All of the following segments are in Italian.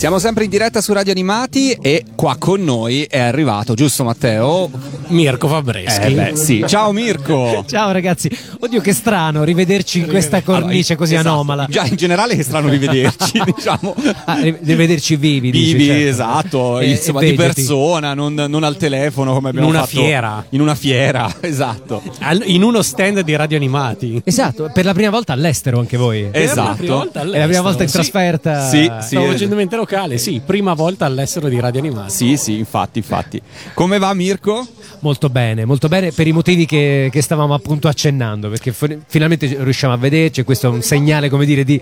Siamo sempre in diretta su Radio Animati e qua con noi è arrivato, giusto Matteo? Mirko Fabreschi. Eh beh, sì. Ciao Mirko. Ciao ragazzi. Oddio che strano rivederci in questa cornice così Esatto. anomala. Già in generale che strano rivederci, diciamo. Ah, rivederci vivi, dici, Vivi, certo. esatto, Eh, insomma, e di persona, non, non al telefono come abbiamo In una fatto. fiera. In una fiera, esatto. Al- in uno stand di radio animati. Esatto, per la prima volta all'estero anche voi. Esatto. È la prima volta in Sì. trasferta. Sì, sì. Stavo facendo mente locale, sì, prima volta all'estero di radio animati. Sì, sì, infatti, infatti. Come va Mirko? Molto bene, molto bene per i motivi che, che stavamo appunto accennando, perché finalmente riusciamo a vederci, questo è un segnale, come dire, di,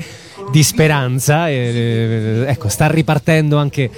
di speranza. e, eh, ecco, sta ripartendo anche,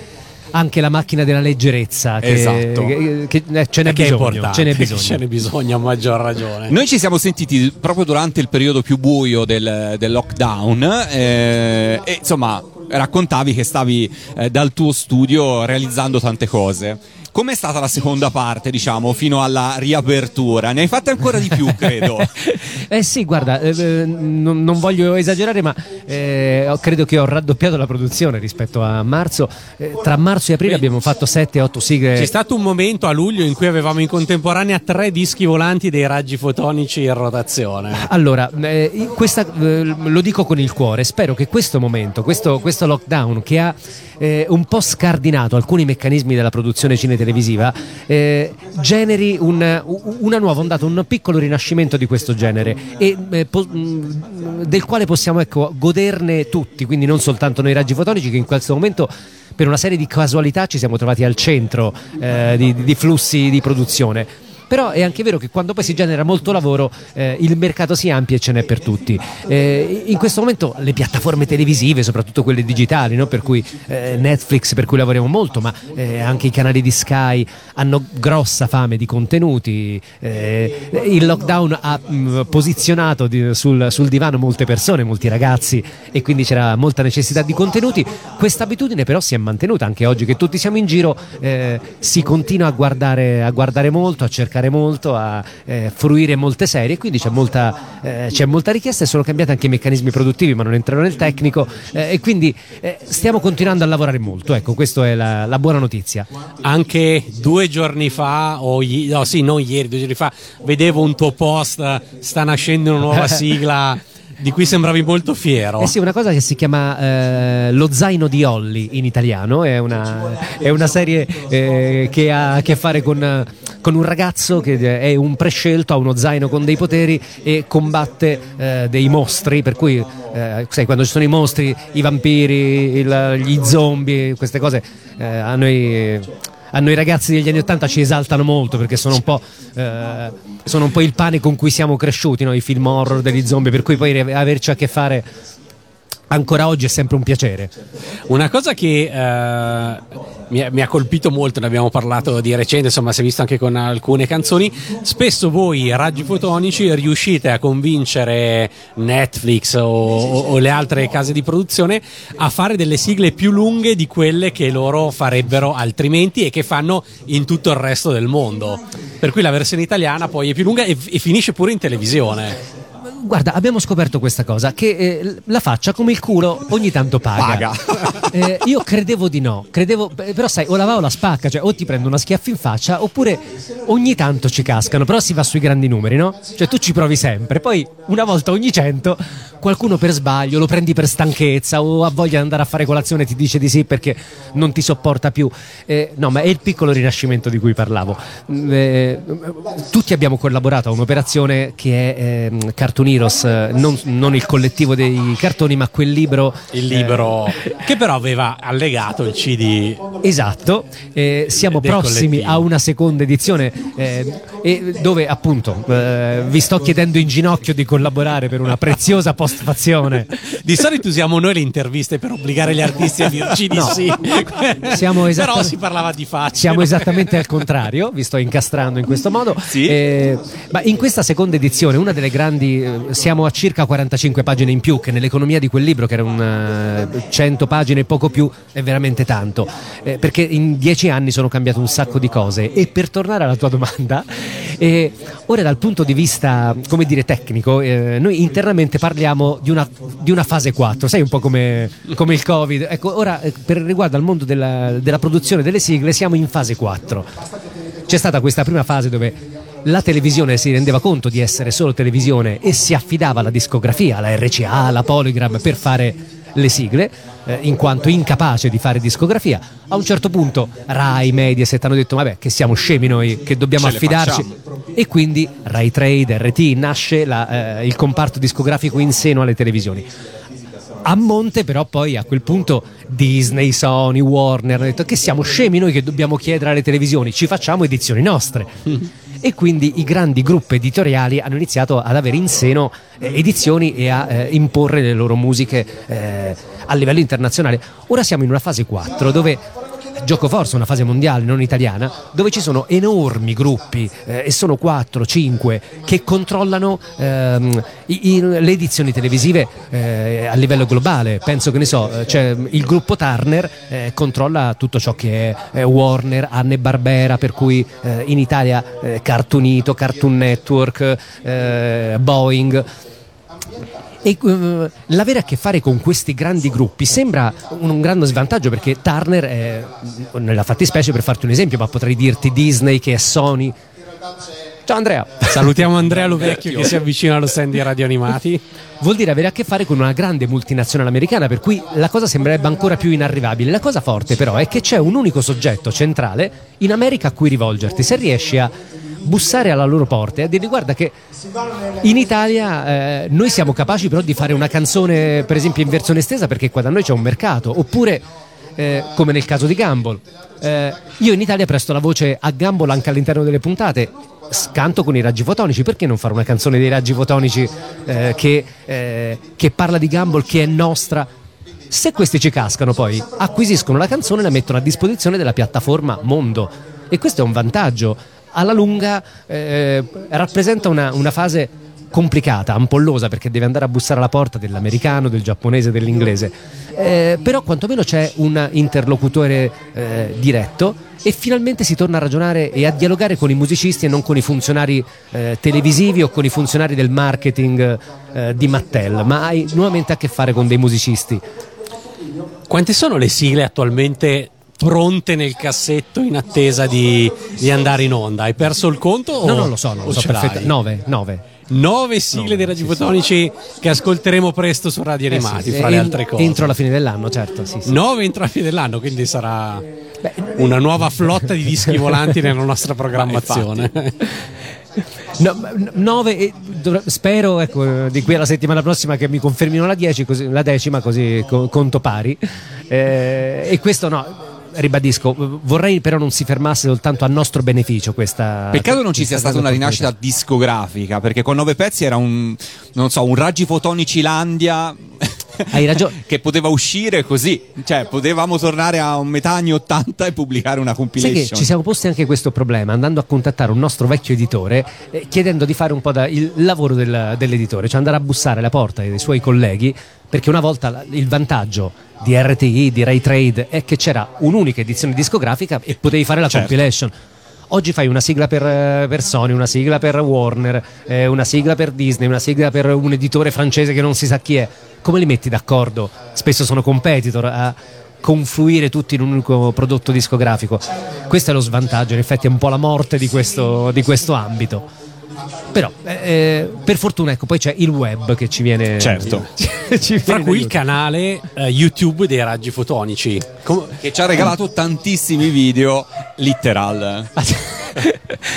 anche la macchina della leggerezza. Che, Esatto. che- che- eh, ce n'è bisogno. Ce n'è bisogno. ce n'è bisogno, a maggior ragione. Noi ci siamo sentiti proprio durante il periodo più buio del, del lockdown eh, e insomma raccontavi che stavi eh, dal tuo studio realizzando tante cose. Com'è stata la seconda parte, diciamo, fino alla riapertura? Ne hai fatte ancora di più, credo. Eh sì, guarda, eh, non, non voglio esagerare, ma eh, credo che ho raddoppiato la produzione rispetto a marzo. Eh, tra marzo e aprile abbiamo fatto 7-8 sigle. C'è stato un momento a luglio in cui avevamo in contemporanea tre dischi volanti dei raggi fotonici in rotazione. Allora, eh, questa, eh, lo dico con il cuore, spero che questo momento, questo, questo lockdown che ha eh, un po' scardinato alcuni meccanismi della produzione cinetelevisiva, eh, generi un- una nuova ondata, un piccolo rinascimento di questo genere e eh, po- mh, del quale possiamo ecco, goderne tutti, quindi non soltanto noi raggi fotonici che in questo momento per una serie di casualità ci siamo trovati al centro eh, di, di flussi di produzione. Però è anche vero che quando poi si genera molto lavoro eh, il mercato si amplia e ce n'è per tutti. Eh, in questo momento le piattaforme televisive, soprattutto quelle digitali, no? per cui eh, Netflix, per cui lavoriamo molto, ma eh, anche i canali di Sky hanno grossa fame di contenuti. Eh, il lockdown ha mh, posizionato di- sul, sul divano molte persone, molti ragazzi e quindi c'era molta necessità di contenuti. Questa abitudine però si è mantenuta anche oggi che tutti siamo in giro, eh, si continua a guardare, a guardare molto, a cercare molto, a eh, fruire molte serie, quindi c'è molta, eh, c'è molta richiesta e sono cambiati anche i meccanismi produttivi, ma non entrerò nel tecnico eh, e quindi eh, stiamo continuando a lavorare molto, ecco, questa è la, la buona notizia. Anche due giorni fa, o i- no, sì, non ieri, due giorni fa, vedevo un tuo post, sta nascendo una nuova sigla di cui sembravi molto fiero. Eh sì, una cosa che si chiama eh, Lo zaino di Holly in italiano, è una, è una serie eh, che ha a che fare con, con un ragazzo che è un prescelto, ha uno zaino con dei poteri e combatte eh, dei mostri, per cui eh, sai, quando ci sono i mostri, i vampiri, il- gli zombie, queste cose eh, a noi... A noi ragazzi degli anni Ottanta ci esaltano molto perché sono un po', eh, sono un po' il pane con cui siamo cresciuti, no? i film horror degli zombie, per cui poi averci a che fare ancora oggi è sempre un piacere. Una cosa che eh, mi, mi ha colpito molto, ne abbiamo parlato di recente, insomma si è visto anche con alcune canzoni, spesso voi raggi fotonici riuscite a convincere Netflix o, o- o le altre case di produzione a fare delle sigle più lunghe di quelle che loro farebbero altrimenti e che fanno in tutto il resto del mondo. Per cui la versione italiana poi è più lunga e, e finisce pure in televisione. Guarda, abbiamo scoperto questa cosa, che eh, la faccia come il culo ogni tanto paga. Eh, io credevo di no, credevo, però sai, o la va o la spacca, cioè o ti prendo una schiaffa in faccia oppure ogni tanto ci cascano, però si va sui grandi numeri, no? Cioè tu ci provi sempre, poi una volta ogni cento qualcuno per sbaglio lo prendi per stanchezza o ha voglia di andare a fare colazione e ti dice di sì perché non ti sopporta più. Eh, no, ma è il piccolo rinascimento di cui parlavo. Mm, eh, tutti abbiamo collaborato a un'operazione che è ehm, Heroes, eh, non, non il collettivo dei cartoni, ma quel libro. Il libro che però aveva allegato il CD Esatto, eh, siamo prossimi collettivo. a una seconda edizione eh, e dove appunto eh, vi sto chiedendo in ginocchio di collaborare per una preziosa postfazione. Di solito usiamo noi le interviste per obbligare gli artisti a dirci di No. sì. Siamo Però esattamente- si parlava di facce. Siamo esattamente al contrario, vi sto incastrando in questo modo. Sì. Eh, ma in questa seconda edizione, una delle grandi, eh, siamo a circa 45 pagine in più, che nell'economia di quel libro, che era un eh, 100 pagine e poco più, è veramente tanto. Eh, perché in dieci anni sono cambiate un sacco di cose. E per tornare alla tua domanda, E ora dal punto di vista, come dire, tecnico, eh, noi internamente parliamo di una, di una, fase 4, sai un po' come, come il Covid. Ecco, ora eh, per riguardo al mondo della, della produzione delle sigle siamo in fase 4. C'è stata questa prima fase dove la televisione si rendeva conto di essere solo televisione e si affidava alla discografia, alla RCA, alla Polygram per fare le sigle, eh, in quanto incapace di fare discografia. A un certo punto Rai, Mediaset hanno detto vabbè che siamo scemi noi, che dobbiamo Ce affidarci. E quindi Rai Trade, RT, nasce la, eh, il comparto discografico in seno alle televisioni. A monte però poi a quel punto Disney, Sony, Warner hanno detto che siamo scemi noi che dobbiamo chiedere alle televisioni, ci facciamo edizioni nostre. e quindi i grandi gruppi editoriali hanno iniziato ad avere in seno eh, edizioni e a eh, imporre le loro musiche eh, a livello internazionale. Ora siamo in una fase 4 dove gioco forza, una fase mondiale non italiana, dove ci sono enormi gruppi, eh, e sono 4, 5, che controllano ehm, i, i, le edizioni televisive eh, a livello globale. Penso che ne so, cioè, il gruppo Turner eh, controlla tutto ciò che è Warner, Anne Barbera, per cui eh, in Italia eh, Cartoonito, Cartoon Network, Boeing e uh, l'avere a che fare con questi grandi gruppi sembra un, un grande svantaggio perché Turner è nella fattispecie per farti un esempio, ma potrei dirti Disney che è Sony. Ciao Andrea. Salutiamo Andrea Lovecchio che si avvicina allo stand di Radio Animati. Vuol dire avere a che fare con una grande multinazionale americana, per cui la cosa sembrerebbe ancora più inarrivabile. La cosa forte però è che c'è un unico soggetto centrale in America a cui rivolgerti. Se riesci a bussare alla loro porta e dirgli guarda che in Italia eh, noi siamo capaci però di fare una canzone per esempio in versione estesa perché qua da noi c'è un mercato. Oppure eh, come nel caso di Gumball eh, io in Italia presto la voce a Gumball anche all'interno delle puntate canto con i raggi fotonici perché non fare una canzone dei raggi fotonici eh, che, eh, che parla di Gumball che è nostra? Se questi ci cascano poi acquisiscono la canzone e la mettono a disposizione della piattaforma Mondo. E questo è un vantaggio alla lunga eh, rappresenta una, una fase complicata, ampollosa perché deve andare a bussare alla porta dell'americano, del giapponese, dell'inglese, eh, però quantomeno c'è un interlocutore eh, diretto e finalmente si torna a ragionare e a dialogare con i musicisti e non con i funzionari eh, televisivi o con i funzionari del marketing eh, di Mattel, ma hai nuovamente a che fare con dei musicisti. Quante sono le sigle attualmente pronte nel cassetto in attesa di, di, andare in onda. Hai perso il conto? No, o, non lo so, non lo so perfettamente. 9, 9. Nove sigle dei radiofotonici sì, sì. che ascolteremo presto su Radio Animati, eh sì, fra le altre cose. Entro la fine dell'anno, certo. Nove entro la fine dell'anno, quindi sarà Beh, una nuova flotta di dischi volanti nella nostra programmazione. No, 9 spero ecco, di qui alla settimana prossima che mi confermino la, 10, così, la decima così conto pari eh, e questo no ribadisco, vorrei però non si fermasse soltanto a nostro beneficio questa. Peccato non ci sia stata una rinascita discografica, perché con nove pezzi era un, non so, un Raggi Fotonici Landia. Hai ragione. che poteva uscire così, cioè potevamo tornare a un metà anni 80 e pubblicare una compilation. Sai che ci siamo posti anche questo problema andando a contattare un nostro vecchio editore eh, chiedendo di fare un po' da, il lavoro del, dell'editore, cioè andare a bussare alla porta dei suoi colleghi perché una volta il vantaggio di RTI, di Ray Trade è che c'era un'unica edizione discografica e potevi fare la certo. compilation. Oggi fai una sigla per, eh, per, Sony, una sigla per Warner, eh, una sigla per Disney, una sigla per un editore francese che non si sa chi è. Come li metti d'accordo? Spesso sono competitor a confluire tutti in un unico prodotto discografico. Questo è lo svantaggio, in effetti è un po' la morte di questo, di questo ambito. Però eh, eh, per fortuna ecco, poi c'è il web che ci viene certo. ci viene fra cui il canale eh, YouTube dei raggi fotonici. Com- che ci ha regalato tantissimi video literal.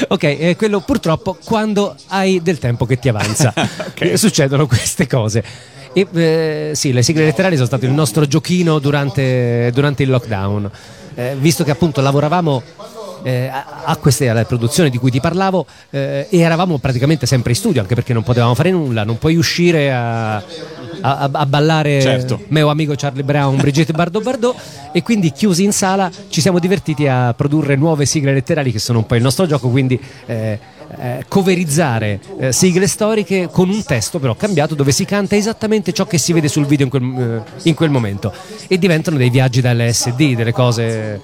Ok eh, quello purtroppo quando hai del tempo che ti avanza. Okay. succedono queste cose. E, eh, sì, le sigle letterali sono state il nostro giochino durante, durante il lockdown. Eh, visto che appunto lavoravamo eh, a queste alle produzioni di cui ti parlavo eh, e eravamo praticamente sempre in studio anche perché non potevamo fare nulla, non puoi uscire a, a, a ballare certo. mio amico Charlie Brown, Brigitte Bardot Bardot e quindi chiusi in sala ci siamo divertiti a produrre nuove sigle letterali che sono un po' il nostro gioco, quindi eh, eh, coverizzare eh, sigle storiche con un testo però cambiato dove si canta esattamente ciò che si vede sul video in quel, eh, in quel momento e diventano dei viaggi dall'SD, delle cose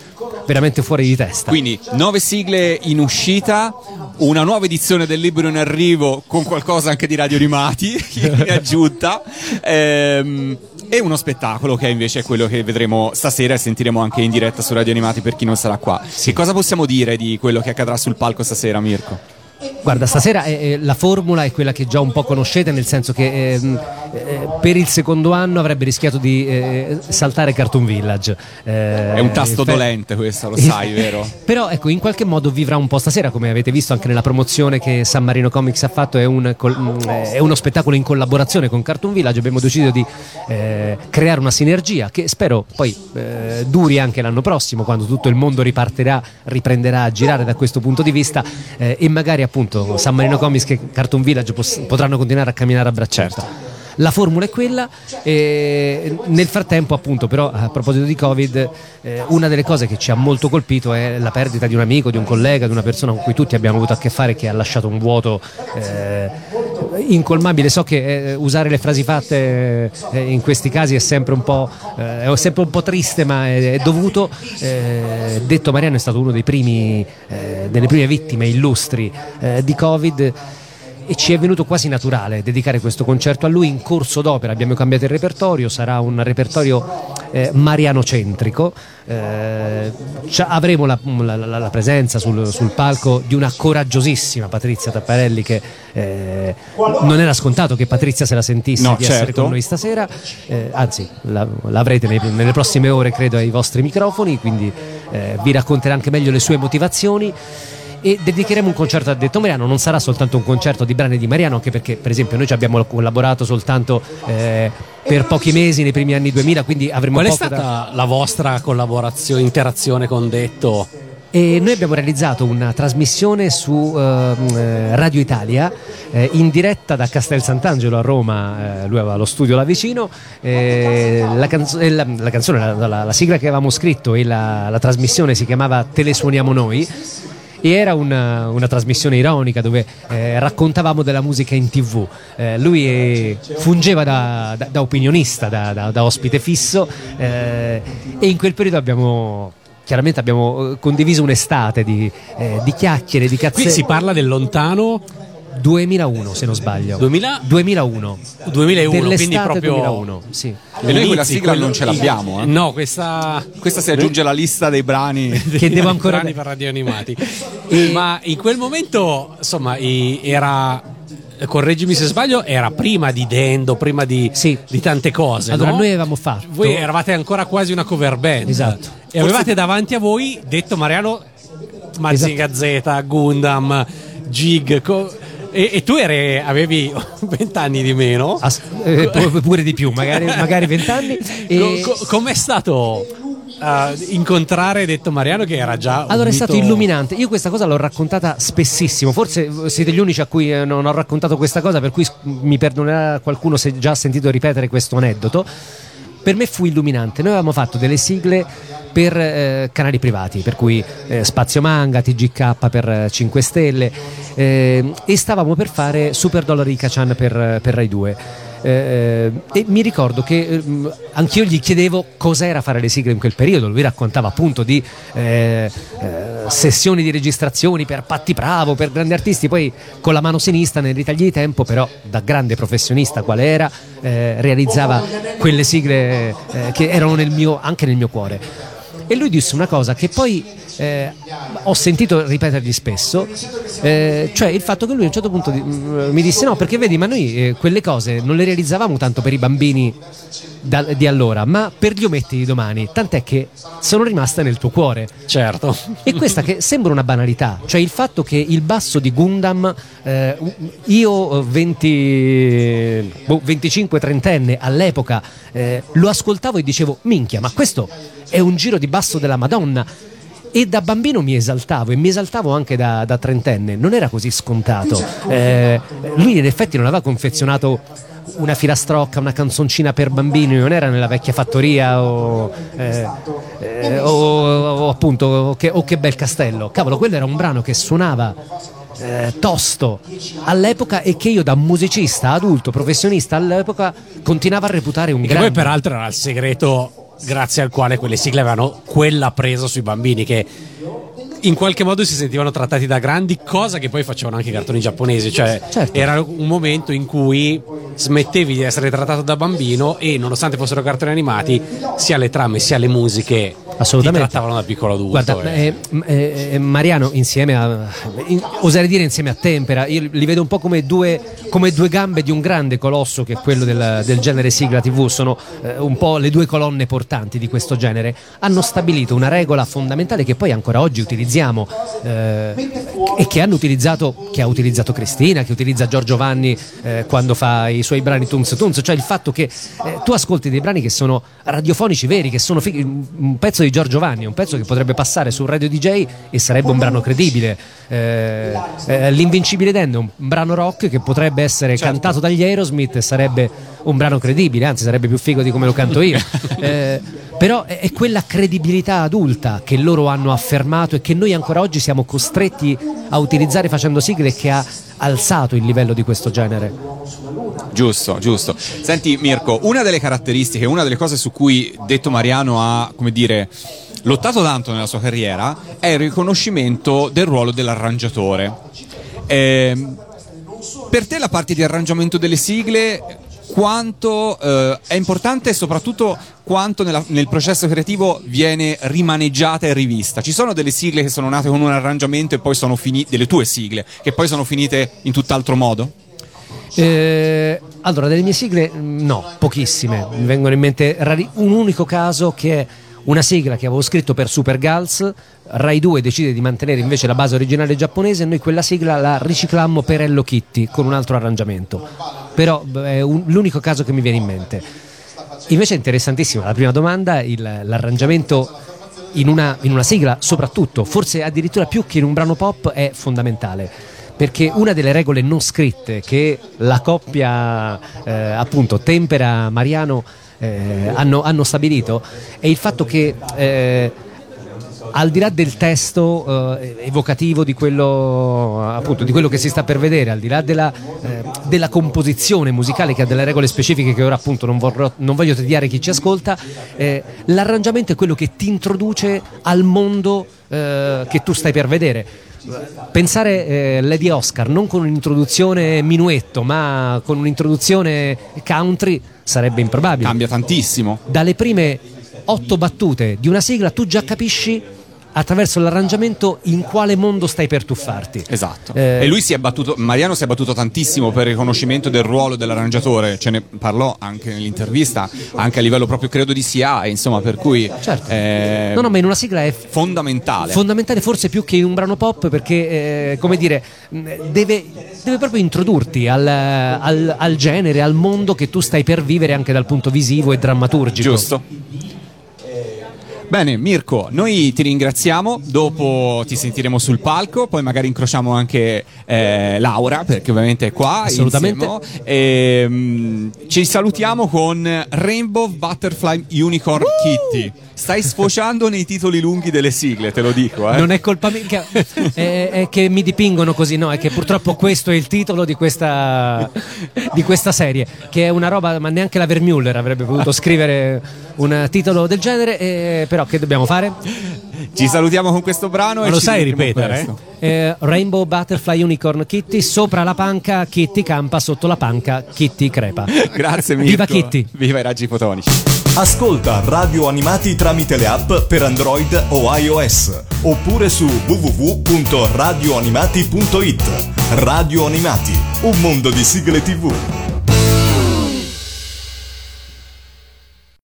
veramente fuori di testa. Quindi nove sigle in uscita, una nuova edizione del libro in arrivo con qualcosa anche di radio animati in aggiunta. Ehm, e uno spettacolo che è invece quello che vedremo stasera e sentiremo anche in diretta su Radio Animati per chi non sarà qua. Che cosa possiamo dire di quello che accadrà sul palco stasera, Mirko? Guarda, stasera eh, eh, la formula è quella che già un po' conoscete, nel senso che ehm, eh, per il secondo anno avrebbe rischiato di eh, saltare Cartoon Village. Eh, è un tasto per... dolente questo, lo sai, vero? Però ecco, in qualche modo vivrà un po' stasera, come avete visto anche nella promozione che San Marino Comics ha fatto, è, un, mm, è uno spettacolo in collaborazione con Cartoon Village, abbiamo deciso di eh, creare una sinergia che spero poi duri anche l'anno prossimo, quando tutto il mondo ripartirà, riprenderà a girare da questo punto di vista e magari appunto San Marino Comics e Cartoon Village pos- potranno continuare a camminare a braccetto. Certo. La formula è quella e nel frattempo appunto però a proposito di Covid eh, una delle cose che ci ha molto colpito è la perdita di un amico, di un collega, di una persona con cui tutti abbiamo avuto a che fare che ha lasciato un vuoto eh, incolmabile. So che eh, usare le frasi fatte eh, in questi casi è sempre un po', eh, sempre un po triste ma è, è dovuto. Eh, detto Mariano è stato uno dei primi, delle prime vittime illustri di Covid e ci è venuto quasi naturale dedicare questo concerto a lui in corso d'opera. Abbiamo cambiato il repertorio, sarà un repertorio eh, marianocentrico. Eh, avremo la, la, la, la presenza sul, sul, palco di una coraggiosissima Patrizia Tapparelli che eh, non era scontato che Patrizia se la sentisse no, di certo. essere con noi stasera, eh, anzi l'avrete nei, nelle prossime ore credo ai vostri microfoni, quindi eh, vi racconterà anche meglio le sue motivazioni e dedicheremo un concerto a Detto Mariano, non sarà soltanto un concerto di brani di Mariano, anche perché per esempio noi ci abbiamo collaborato soltanto eh, per pochi mesi nei primi anni 2000, quindi avremo Qual è stata da... la vostra collaborazione, interazione con Detto? E noi abbiamo realizzato una trasmissione su uh, Radio Italia eh, in diretta da Castel Sant'Angelo a Roma, eh, lui aveva lo studio là vicino, eh, la, canzo- eh, la, la, canzone, la, la, sigla che avevamo scritto e la, trasmissione si chiamava Telesuoniamo Noi e era una, una trasmissione ironica dove eh, raccontavamo della musica in tv. Eh, lui eh, fungeva da, da, da opinionista, da, da, ospite fisso eh, e in quel periodo abbiamo chiaramente abbiamo eh, condiviso un'estate di, eh, di chiacchiere, di cazzette. Qui si parla del lontano 2001 se non sbaglio 2000? 2001 2001 quindi proprio 2001 sì. e noi quella sigla non ce l'abbiamo eh? no questa questa si aggiunge alla lista dei brani che devo ancora brani per radio animati e... ma in quel momento insomma era correggimi se sbaglio, era prima di Dendo, prima di, sì. di tante cose. Allora, no? noi avevamo fatto. Voi eravate ancora quasi una cover band. Esatto. E Forse... avevate davanti a voi, detto Mariano, Mazinga esatto. Z, Gundam, Gig. Co- e, e, tu eri, avevi vent'anni di meno? As- eh, pure di più, magari vent'anni. E... Co- co- com'è stato Uh, incontrare detto Mariano che era già allora è stato illuminante io questa cosa l'ho raccontata spessissimo forse siete gli unici a cui eh, non ho raccontato questa cosa per cui mi perdonerà qualcuno se già ha sentito ripetere questo aneddoto per me fu illuminante. Noi avevamo fatto delle sigle per eh, canali privati, per cui eh, Spazio Manga, TGK per 5 Stelle eh, e stavamo per fare Super Dollari Cachan per, per Rai 2. Eh, e mi ricordo che eh, anch'io gli chiedevo cos'era fare le sigle in quel periodo. Lui raccontava appunto di eh, eh sessioni di registrazioni per Patti Bravo, per grandi artisti. Poi con la mano sinistra nei ritagli di tempo, però da grande professionista quale era, eh, realizzava quelle sigle eh, che erano nel mio, anche nel mio cuore. E lui disse una cosa che poi eh, ho sentito ripetergli spesso, eh, cioè il fatto che lui a un certo punto di, mm, mi disse no, perché vedi, ma noi eh, quelle cose non le realizzavamo tanto per i bambini da, di allora, ma per gli ometti di domani, tant'è che sono rimaste nel tuo cuore. Certo. E questa che sembra una banalità, cioè il fatto che il basso di Gundam, eh, io 20, boh, 25-30enne all'epoca eh, lo ascoltavo e dicevo minchia, ma questo è un giro di basso della Madonna e da bambino mi esaltavo e mi esaltavo anche da, da trentenne, non era così scontato. Eh, lui in effetti non aveva confezionato una filastrocca, una canzoncina per bambini, non era nella vecchia fattoria o, eh, eh, o, o appunto che, o che, bel castello. Cavolo, quello era un brano che suonava eh, tosto all'epoca e che io da musicista adulto, professionista all'epoca continuavo a reputare un grande. E poi peraltro era il segreto grazie al quale quelle sigle avevano quella presa sui bambini che in qualche modo si sentivano trattati da grandi, cosa che poi facevano anche i cartoni giapponesi, cioè Certo. era un momento in cui smettevi di essere trattato da bambino e nonostante fossero cartoni animati, sia le trame sia le musiche Assolutamente. ti trattavano da piccolo adulto. Guarda, eh. eh, eh, eh, Mariano insieme a in- oserei dire insieme a Tempera, io li vedo un po' come due, come due gambe di un grande colosso che è quello del, del genere sigla TV, sono eh, un po' le due colonne portanti di questo genere. Hanno stabilito una regola fondamentale che poi ancora oggi utilizziamo eh, e che hanno utilizzato, che ha utilizzato Cristina, che utilizza Giorgio Vanni quando fa i suoi brani Tunz Tunz, cioè il fatto che tu ascolti dei brani che sono radiofonici veri, che sono fighi- un pezzo di Giorgio Vanni, un pezzo che potrebbe passare su radio DJ e sarebbe un brano credibile. Eh, eh, L'Invincibile Dan è un brano rock che potrebbe essere cantato dagli Aerosmith e sarebbe un brano credibile, anzi sarebbe più figo di come lo canto io. Eh, però è quella credibilità adulta che loro hanno affermato e che noi ancora oggi siamo costretti a utilizzare facendo sigle che ha alzato il livello di questo genere. Giusto, giusto. Senti Mirko, una delle caratteristiche, una delle cose su cui detto Mariano ha, come dire, lottato tanto nella sua carriera è il riconoscimento del ruolo dell'arrangiatore. Ehm, per te la parte di arrangiamento delle sigle quanto eh, è importante e soprattutto quanto nella- nel processo creativo viene rimaneggiata e rivista. Ci sono delle sigle che sono nate con un arrangiamento e poi sono finite, delle tue sigle, che poi sono finite in tutt'altro modo? Eh, allora, delle mie sigle, mh, no, pochissime. Mi vengono in mente rari- un unico caso che è una sigla che avevo scritto per Super Girls. Rai 2 decide di mantenere invece la base originale giapponese e noi quella sigla la riciclammo per Hello Kitty con un altro arrangiamento. Però è un- l'unico caso che mi viene in mente. Invece è interessantissima la prima domanda, il- l'arrangiamento in una, in una sigla, soprattutto, forse addirittura più che in un brano pop, è fondamentale. Perché una delle regole non scritte che la coppia, eh, appunto, Tempera Mariano eh, hanno, hanno stabilito è il fatto che eh, al di là del testo eh, evocativo di quello, appunto, di quello che si sta per vedere, al di là della, eh, della composizione musicale che ha delle regole specifiche che ora appunto non, vorrò- non voglio tediare chi ci ascolta, eh, l'arrangiamento è quello che ti introduce al mondo eh, che tu stai per vedere. Pensare eh, Lady Oscar non con un'introduzione minuetto, ma con un'introduzione country sarebbe improbabile Cambia tantissimo. dalle prime otto battute di una sigla tu già capisci attraverso l'arrangiamento in quale mondo stai per tuffarti. Esatto. Eh, E lui si è battuto, Mariano si è battuto tantissimo per il riconoscimento del ruolo dell'arrangiatore, ce ne parlò anche nell'intervista, anche a livello proprio credo di SIA, insomma, per cui Certo. è No, no, ma in una sigla è fondamentale. fondamentale forse più che in un brano pop perché, eh, come dire, deve, deve proprio introdurti al, al- al genere, al mondo che tu stai per vivere anche dal punto visivo e drammaturgico. Giusto. Bene, Mirko, noi ti ringraziamo, dopo ti sentiremo sul palco, poi magari incrociamo anche eh, Laura, perché ovviamente è qua. Assolutamente. insieme. E, mm, ci salutiamo con Rainbow Butterfly Unicorn Kitty. Stai sfociando nei titoli lunghi delle sigle, te lo dico. Eh. Non è colpa mia, che- è, è che mi dipingono così, no? È che purtroppo questo è il titolo di questa, di questa serie, che è una roba, ma neanche la Vermüller avrebbe potuto scrivere un titolo del genere, eh, però che dobbiamo fare? Ci salutiamo con questo brano. Ma e lo ci sai ripetere? Eh, Rainbow Butterfly Unicorn Kitty, sopra la panca Kitty campa, sotto la panca Kitty crepa. Grazie Mirko. Viva Kitty! Viva i raggi fotonici. Ascolta Radio Animati tramite le app per Android o iOS oppure su www.radioanimati.it. Radio Animati, un mondo di sigle TV.